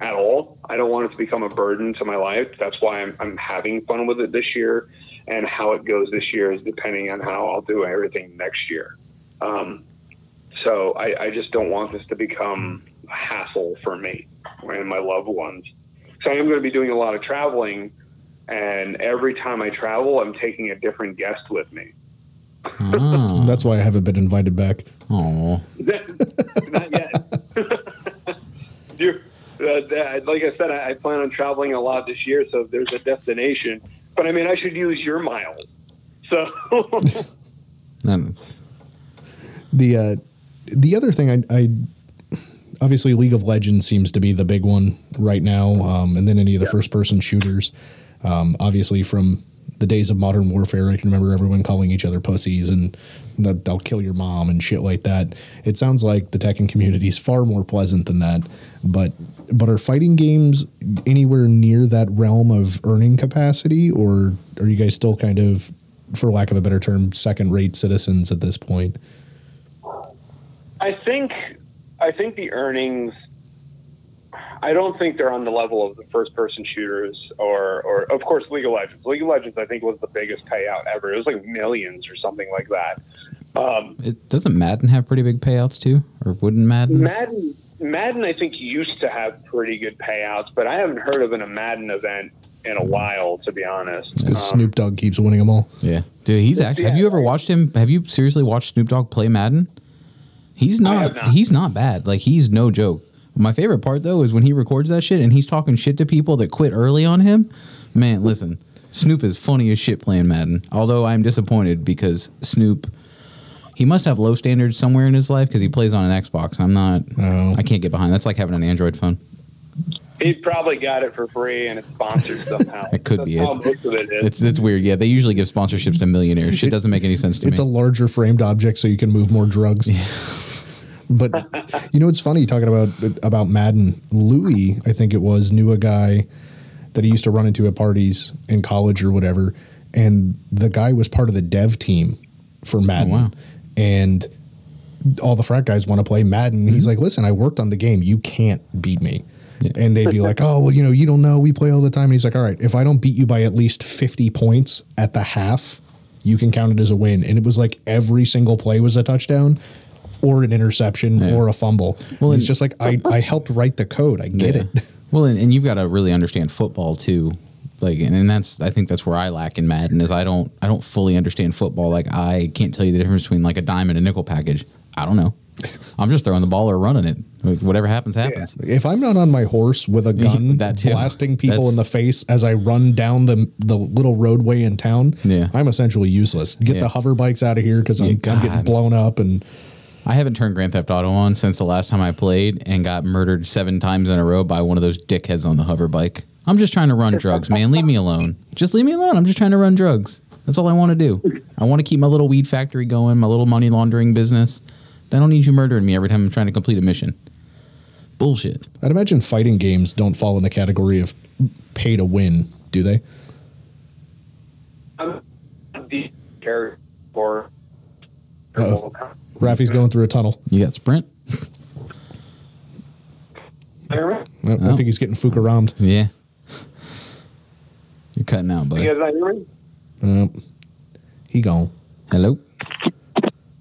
at all. I don't want it to become a burden to my life. That's why I'm, I'm having fun with it this year. And how it goes this year is depending on how I'll do everything next year. Um, so I, I just don't want this to become a hassle for me and my loved ones. So I am going to be doing a lot of traveling, and every time I travel, I'm taking a different guest with me. Oh, That's why I haven't been invited back. oh. Not yet. you uh, that- like I said, I, I plan on traveling a lot this year, so there's a destination. But I mean, I should use your miles. So Um, The uh, the other thing I, I obviously League of Legends seems to be the big one right now, um, and then any of the Yeah. first person shooters. Um, obviously, from the days of Modern Warfare, I can remember everyone calling each other pussies and I'll kill your mom and shit like that. It sounds like the Tekken community is far more pleasant than that, but but are fighting games anywhere near that realm of earning capacity, or are you guys still kind of, for lack of a better term, second rate citizens at this point? I think I think the earnings. I don't think they're on the level of the first-person shooters, or, or of course League of Legends. League of Legends, I think, was the biggest payout ever. It was like millions or something like that. Um, it doesn't Madden have pretty big payouts too, or wouldn't Madden? Madden, Madden, I think used to have pretty good payouts, but I haven't heard of an, a Madden event in a while, to be honest. Because Um, Snoop Dogg keeps winning them all. Yeah, dude, he's actually. Have you ever watched him? Have you seriously watched Snoop Dogg play Madden? He's not, not, He's not bad. Like he's no joke. My favorite part though is when he records that shit and he's talking shit to people that quit early on him. Man, listen, Snoop is funny as shit playing Madden. Although I'm disappointed because Snoop, he must have low standards somewhere in his life because he plays on an Xbox. I'm not. Oh. I can't get behind. That's like having an Android phone. He probably got it for free and it's sponsored somehow. That could That's be how it. most of it is. It's it's weird. Yeah, they usually give sponsorships to millionaires. Shit doesn't make any sense to me. It's a larger framed object so you can move more drugs. but you know it's funny talking about about Madden. Louis, I think it was, knew a guy that he used to run into at parties in college or whatever, and the guy was part of the dev team for Madden. Oh, wow. And all the frat guys want to play Madden. He's mm-hmm. like, "Listen, I worked on the game. You can't beat me." Yeah. And they'd be like, "Oh, well, you know, you don't know. We play all the time." And he's like, "All right, if I don't beat you by at least fifty points at the half, you can count it as a win." And it was like every single play was a touchdown, or an interception, Yeah. or a fumble. Well, it's and- just like I, I helped write the code. I get Yeah. it. Well, and, and you've got to really understand football too. Like, and, and that's I think that's where I lack in Madden is I don't I don't fully understand football. Like, I can't tell you the difference between like a dime and a nickel package. I don't know. I'm just throwing the ball or running it. Whatever happens, happens. If I'm not on my horse with a gun, That too. blasting people That's- in the face as I run down the the little roadway in town, Yeah. I'm essentially useless. Get Yeah. the hover bikes out of here because I'm, Yeah, I'm getting God. blown up and I haven't turned Grand Theft Auto on since the last time I played and got murdered seven times in a row by one of those dickheads on the hover bike. I'm just trying to run drugs, man. Leave me alone. Just leave me alone. I'm just trying to run drugs. That's all I want to do. I want to keep my little weed factory going, my little money laundering business. I don't need you murdering me every time I'm trying to complete a mission. Bullshit. I'd imagine fighting games don't fall in the category of pay to win, do they? I'm the character for. Uh-oh. Raffi's going through a tunnel. You got Sprint? I Oh. think he's getting Fahkumrammed. Yeah. You're cutting out, buddy. You buddy. guys not hear me? Uh, he gone. Hello?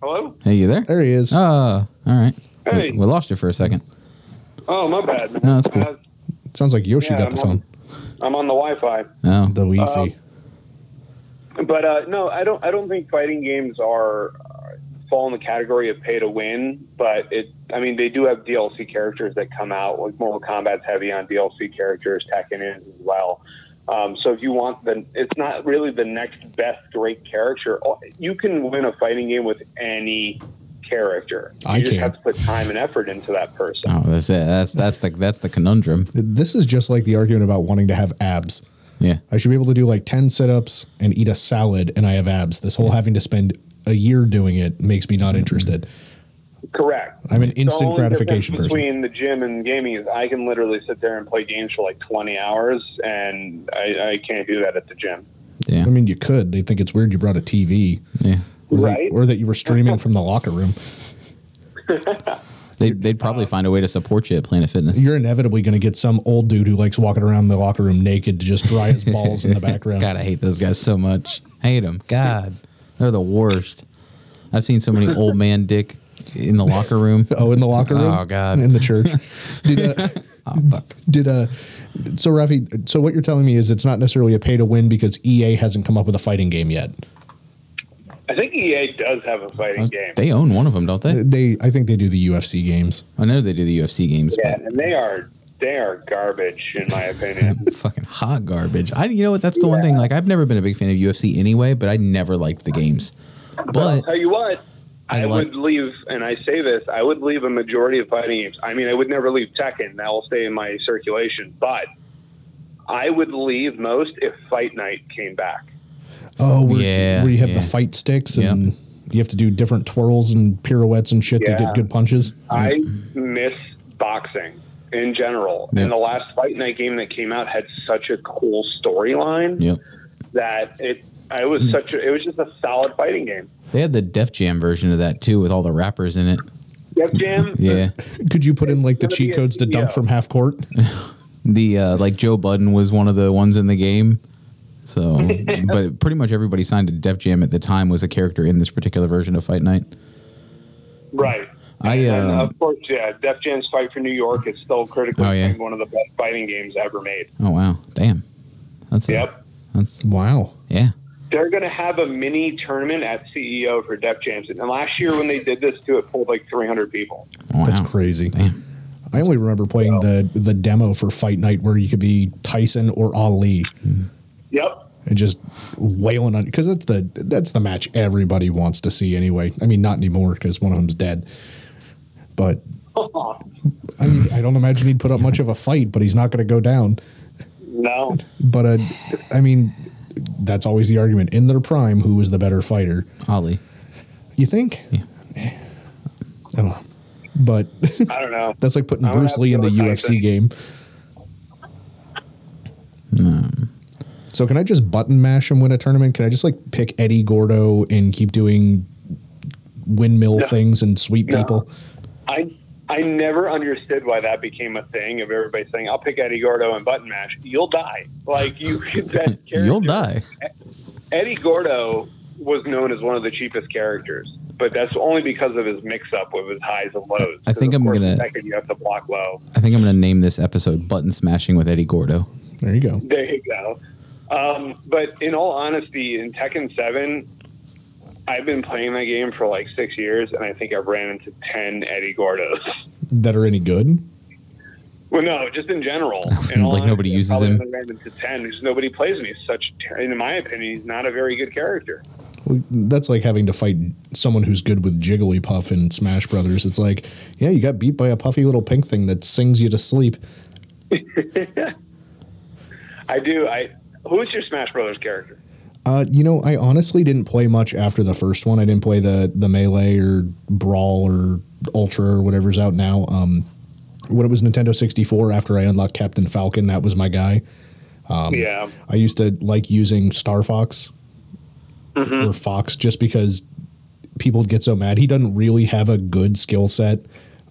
Hello? Hey, you there? There he is. Oh, all right. Hey. We, we lost you for a second. Oh, my bad. No, that's cool. Uh, Sounds like Yoshi yeah, got the I'm on- phone. I'm on the Wi-Fi. Oh, The Wi-Fi. But uh, no, I don't. I don't think fighting games are uh, fall in the category of pay to win. But it. I mean, they do have DLC characters that come out. Like Mortal Kombat's heavy on DLC characters. Tekken is as well. Um, so if you want the, it's not really the next best great character. You can win a fighting game with any character. You I just can. have to put time and effort into that person. oh, that's it. That's that's the that's the conundrum. This is just like the argument about wanting to have abs. Yeah. I should be able to do like 10 sit ups and eat a salad and I have abs. This whole having to spend a year doing it makes me not interested. Correct. I'm an The instant only gratification difference person. Between the gym and gaming is I can literally sit there and play games for like 20 hours, and I, I can't do that at the gym. Yeah. I mean, you could. They think it's weird you brought a TV. yeah. Or, Right. that, or that you were streaming from the locker room. They, they'd probably uh, find a way to support you at Planet Fitness. You're inevitably going to get some old dude who likes walking around the locker room naked to just dry his balls in the background. God, I hate those guys so much. Hate them. God, they're the worst. I've seen so many old man dick in the locker room. Oh, in the locker room? Oh, God. In the church. Did, uh, Oh, fuck. did uh so Raffi, so what you're telling me is it's not necessarily a pay to win because EA hasn't come up with a fighting game yet. I think EA does have a fighting game. They own one of them, don't they? They I think they do the UFC games. I know they do the UFC games, Yeah, and they are they are garbage in my opinion. fucking hot garbage. I, you know what? That's the one thing. Like, I've never been a big fan of UFC anyway, but I never liked the games. I'll But tell you what, I I, like- would leave, and I say this, I would leave a majority of fighting games. I mean, I would never leave Tekken; that will stay in my circulation. But I would leave most if Fight Night came back. Oh, where, Yeah, where you have yeah. the fight sticks and you have to do different twirls and pirouettes and shit to get good punches. I miss boxing in general, Yeah. and the last Fight Night game that came out had such a cool storyline yep, that it. I was such a. It was just a solid fighting game. They had the Def Jam version of that too, with all the rappers in it. Def Jam. Yeah, Could you put in like the cheat codes to dunk from half court? the uh, like Joe Budden was one of the ones in the game. So, but pretty much everybody signed to Def Jam at the time was a character in this particular version of Fight Night. Right. I, and uh, of course, yeah, Def Jam's Fight for New York is still critically Oh, yeah. one of the best fighting games ever made. Oh wow, damn, that's a- Yep. that's Wow. yeah. They're going to have a mini tournament at CEO for Def Jams. And last year when they did this too, it pulled like 300 people. Wow. That's crazy. Damn. I only remember playing the the demo for Fight Night where you could be Tyson or Ali Yep. and just wailing on because that's the that's the match everybody wants to see anyway. I mean, not anymore because one of them's dead. But I mean, I don't imagine he'd put up much of a fight, but he's not going to go down. no. But uh, I mean, that's always the argument in their prime. Who was the better fighter? Ali. You think? Yeah. I don't know. But I don't know. that's like putting Bruce Lee in the UFC Tyson. game. Hmm. So can I just button mash and win a tournament? Can I just like pick Eddie Gordo and keep doing windmill No. things and sweep No. people? I I never understood why that became a thing of everybody saying, I'll pick Eddie Gordo and button mash. You'll die. Like, you, that. You'll die. Eddie Gordo was known as one of the cheapest characters, but that's only because of his mix-up with his highs and lows. I think I'm course, gonna- second you have to block low. I think I'm going to name this episode "Button Smashing with Eddie Gordo." There you go. There you go. Um, but in all honesty, in Tekken Seven, I've been playing that game for like six years, and I think I've ran into ten Eddie Gordos. That are any good? Well, no, just in general. In Like nobody honesty, I uses him? Ran into ten because nobody plays him. He's such, in my opinion, he's not a very good character. Well, that's like having to fight someone who's good with Jigglypuff in Smash Brothers. It's like, yeah, you got beat by a puffy little pink thing that sings you to sleep. I do. I who's your Smash Brothers character? Uh, you know, I honestly didn't play much after the first one. I didn't play the the melee or brawl or ultra or whatever's out now. Um, when it was Nintendo 64, after I unlocked Captain Falcon, that was my guy. Um, yeah, I used to like using Star Fox Mm-hmm. or Fox just because people would get so mad. He doesn't really have a good skill set,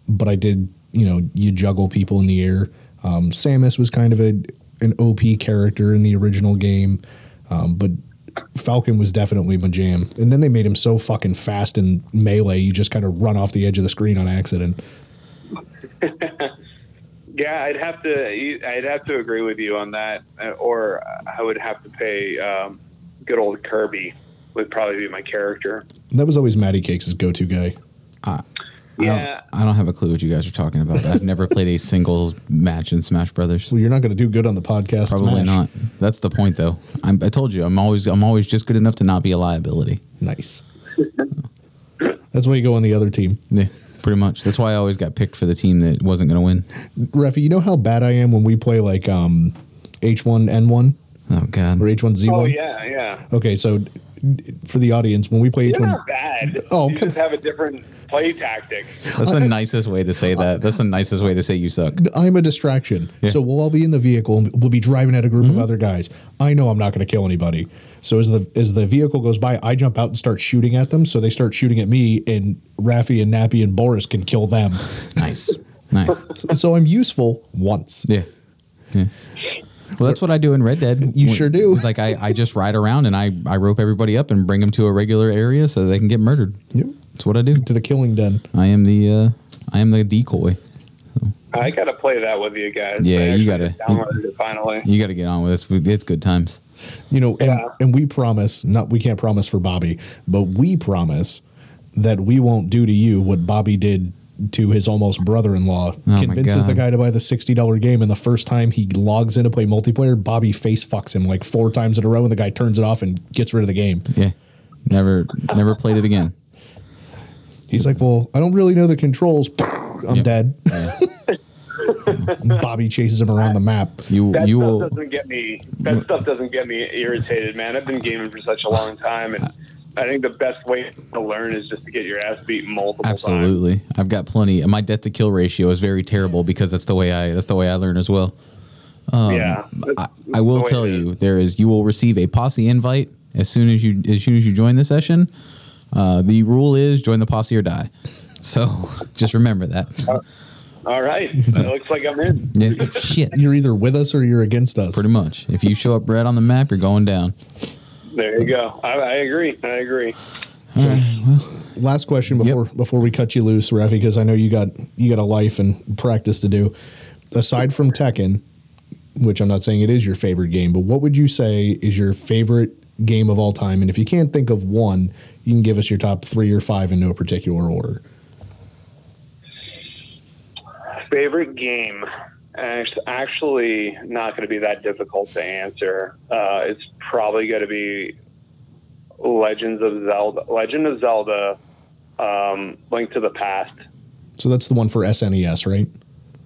but I did, you know, you juggle people in the air. Um, Samus was kind of a an OP character in the original game, um, but Falcon was definitely my jam. And then they made him so fucking fast in melee, you just kind of run off the edge of the screen on accident. yeah. I'd have to. I'd have to agree with you on that, uh, or I would have to pay um, good old Kirby. Would probably be my character. That was always Matty Cakes' go-to guy. I Yeah. don't, I don't have a clue what you guys are talking about. I've never played a single match in Smash Brothers. Well, you're not going to do good on the podcast. Probably Smash. not. That's the point, though. I'm, I told you, I'm always I'm always just good enough to not be a liability. Nice. That's why you go on the other team. Yeah, pretty much. That's why I always got picked for the team that wasn't going to win. Raffi, you know how bad I am when we play like um, H1N1? Oh God. or H1Z1? Oh yeah, yeah. Okay, so d- for the audience, when we play You're H1, bad. Oh, you come- just have a different play tactic. That's the nicest way to say that. That's the nicest way to say you suck. I'm a distraction. So we'll all be in the vehicle and we'll be driving at a group Mm-hmm. of other guys. I know I'm not going to kill anybody. So as the as the vehicle goes by, I jump out and start shooting at them. So they start shooting at me, and Raffi and Nappy and Boris can kill them. Nice. Nice. so, so I'm useful once. Yeah. Yeah. Well, that's what I do in Red Dead. You sure do. Like I, I just ride around and I, I rope everybody up and bring them to a regular area so they can get murdered. Yep. That's what I do. To the killing den. I am the uh, I am the decoy. I gotta play that with you guys. Yeah, you gotta- just Downloaded it finally. You got to get on with this. It's good times. You know, and, Yeah. and we promise, not we can't promise for Bobby, but we promise that we won't do to you what Bobby did to his almost brother-in-law. Oh Convinces the guy to buy the $60 game and the first time he logs in to play multiplayer, Bobby face fucks him like four times in a row and the guy turns it off and gets rid of the game. Yeah. Never never played it again. He's like, "Well, I don't really know the controls." I'm Yep. dead. Bobby chases him around the map. You That you stuff will doesn't get me. That stuff doesn't get me irritated, man. I've been gaming for such a long time, and I think the best way to learn is just to get your ass beat multiple times. absolutely. I've got plenty. My death to kill ratio is very terrible because that's the way I that's the way I learn as well. yeah, I, I will That's the way tell you there is you will receive a posse invite as soon as you as soon as you join the session. Uh, the rule is join the posse or die. So just remember that. All right, it looks like I'm in. Yeah. Shit. You're either with us or you're against us. Pretty much. If you show up red on the map, you're going down. There you go. I, I agree. I agree. Last question before before we cut you loose, Raffi, because I know you got you got a life and practice to do. Aside from Tekken, which I'm not saying it is your favorite game, but what would you say is your favorite game of all time? And if you can't think of one, you can give us your top three or five in no particular order. Favorite game? Act- Actually, not going to be that difficult to answer. Uh, it's probably going to be Legends of Zelda. Legend of Zelda. Um, Link to the Past. So that's the one for SNES, right?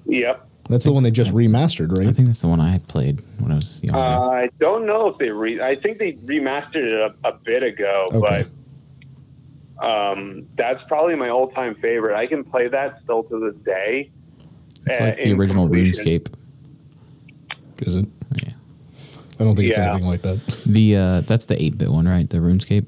Yep. That's the one they just remastered, right? I think that's the one I had played when I was younger. Uh, I don't know if they re. I think they remastered it a, a bit ago, Okay. but um, that's probably my all-time favorite. I can play that still to this day. It's uh, like the original completion. RuneScape. Is it? Yeah. I don't think it's Yeah. anything like that. The uh, that's the eight bit one, right? The RuneScape.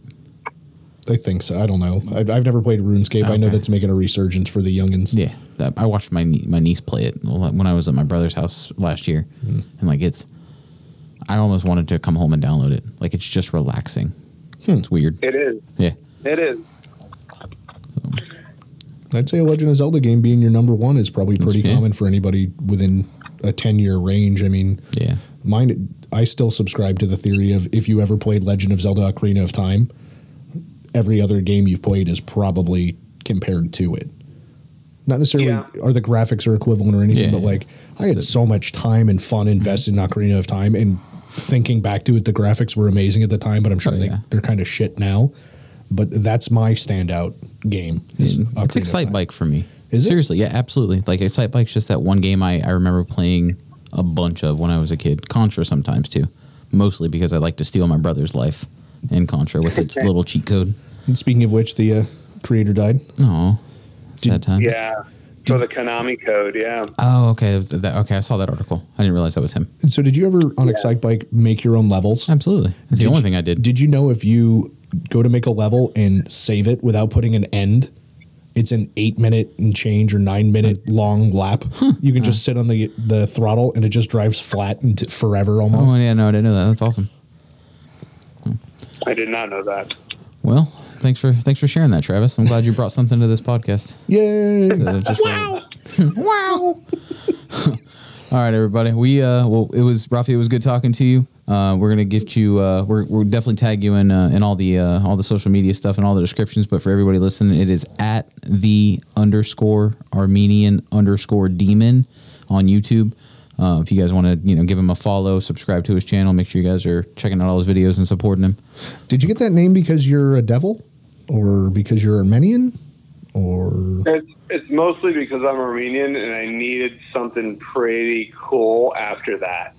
I think so. I don't know. I've, I've never played RuneScape. I know that's making a resurgence for the youngins. Yeah, that, I watched my my niece play it when I was at my brother's house last year, Hmm. and like it's, I almost wanted to come home and download it. Like it's just relaxing. Hmm. It's weird. It is. Yeah, It is. I'd say a Legend of Zelda game being your number one is probably pretty Yeah. common for anybody within a 10 year range. I mean, yeah. mine, I still subscribe to the theory of if you ever played Legend of Zelda Ocarina of Time, every other game you've played is probably compared to it. Not necessarily Yeah. are the graphics are equivalent or anything, Yeah, but yeah. like I had so much time and fun invested in Ocarina of Time and thinking back to it, the graphics were amazing at the time, but I'm sure Oh, they, yeah. they're kind of shit now. But that's my standout game. is It's Ocarina of Excite Bike for me. Is it? Seriously, yeah, absolutely. Like Excitebike's just that one game I, I remember playing a bunch of when I was a kid. Contra sometimes too, mostly because I like to steal my brother's life in Contra with its little cheat code. And speaking of which, the uh, creator died. Oh, sad time. Yeah. For the Konami code, yeah. Oh, okay. That, okay, I saw that article. I didn't realize that was him. And so, did you ever on Yeah. Excitebike make your own levels? Absolutely. That's the only you- thing I did. Did you know if you go to make a level and save it without putting an end, it's an eight minute and change or nine minute long lap? You can just sit on the the throttle and it just drives flat and t- forever almost. Oh yeah, no, I didn't know that. That's awesome. I did not know that. Well, thanks for thanks for sharing that, Travis. I'm glad you brought something to this podcast. Yay! Uh, just wow, wow. All right, everybody. We uh, well, it was Raffi. It was good talking to you. Uh, we're gonna gift you. Uh, we're we'll definitely tag you in uh, in all the uh, all the social media stuff and all the descriptions. But for everybody listening, it is at the underscore Armenian underscore demon on YouTube. Uh, if you guys want to, you know, give him a follow, subscribe to his channel. Make sure you guys are checking out all his videos and supporting him. Did you get that name because you're a devil, or because you're Armenian, or It's, it's mostly because I'm Armenian and I needed something pretty cool after that.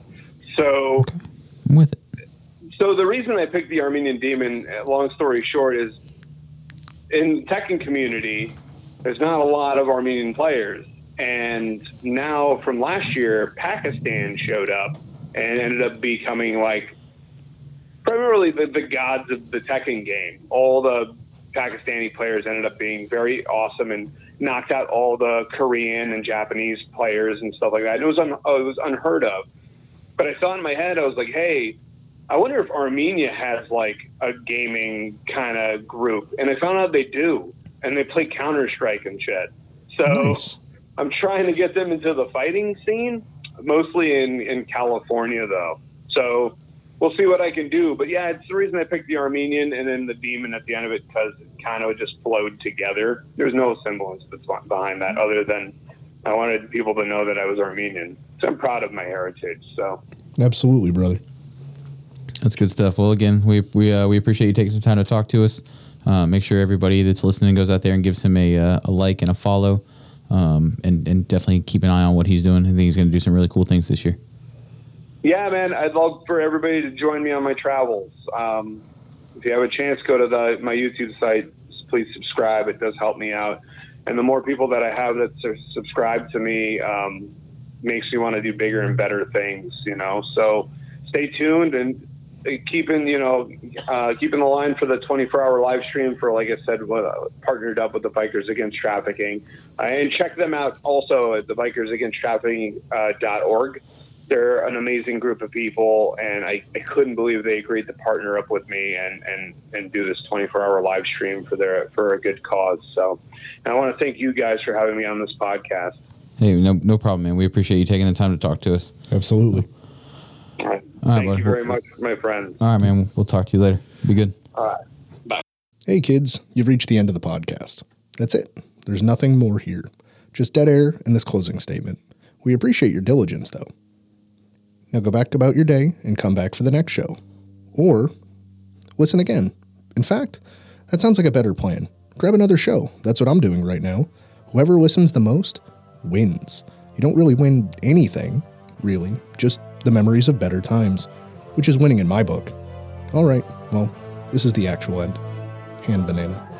So With it. so the reason I picked the Armenian Demon, uh, long story short, is in Tekken community, there's not a lot of Armenian players. And now from last year, Pakistan showed up and ended up becoming like primarily the, the gods of the Tekken game. All the Pakistani players ended up being very awesome and knocked out all the Korean and Japanese players and stuff like that. And it was un, oh, it was unheard of. But I saw in my head, I was like, hey, I wonder if Armenia has like a gaming kind of group. And I found out they do, and they play Counter Strike and shit. So Nice. I'm trying to get them into the fighting scene, mostly in, in California, though. So we'll see what I can do. But yeah, it's the reason I picked the Armenian and then the demon at the end of it because it kind of just flowed together. There's no semblance behind that other than I wanted people to know that I was Armenian. So I'm proud of my heritage. So Absolutely, brother. That's good stuff. Well, again, we we uh, we appreciate you taking some time to talk to us. Uh, make sure everybody that's listening goes out there and gives him a uh, a like and a follow, um, and and definitely keep an eye on what he's doing. I think he's going to do some really cool things this year. yeah, man, I'd love for everybody to join me on my travels. Um, if you have a chance, go to the my YouTube site. Please subscribe. It does help me out. And the more people that I have that su- subscribe to me, um, makes me want to do bigger and better things. You know, so stay tuned and uh, keeping you know uh, keeping the line for the 24 hour live stream for like I said, what, uh, partnered up with the Bikers Against Trafficking, uh, and check them out also at the Bikers Against Trafficking uh, dot org. They're an amazing group of people, and I, I couldn't believe they agreed to partner up with me and, and, and do this 24 hour live stream for their for a good cause. So, and I want to thank you guys for having me on this podcast. Hey, no no problem, man. We appreciate you taking the time to talk to us. Absolutely. All right. All right, thank bud. you very much, my friend. All right, man. We'll talk to you later. Be good. All right. Bye. Hey, kids, you've reached the end of the podcast. That's it. There's nothing more here. Just dead air and this closing statement. We appreciate your diligence, though. Now go back about your day and come back for the next show. Or listen again. In fact, that sounds like a better plan. Grab another show. That's what I'm doing right now. Whoever listens the most wins. You don't really win anything, really, just the memories of better times, which is winning in my book. All right, well, this is the actual end. Hand banana.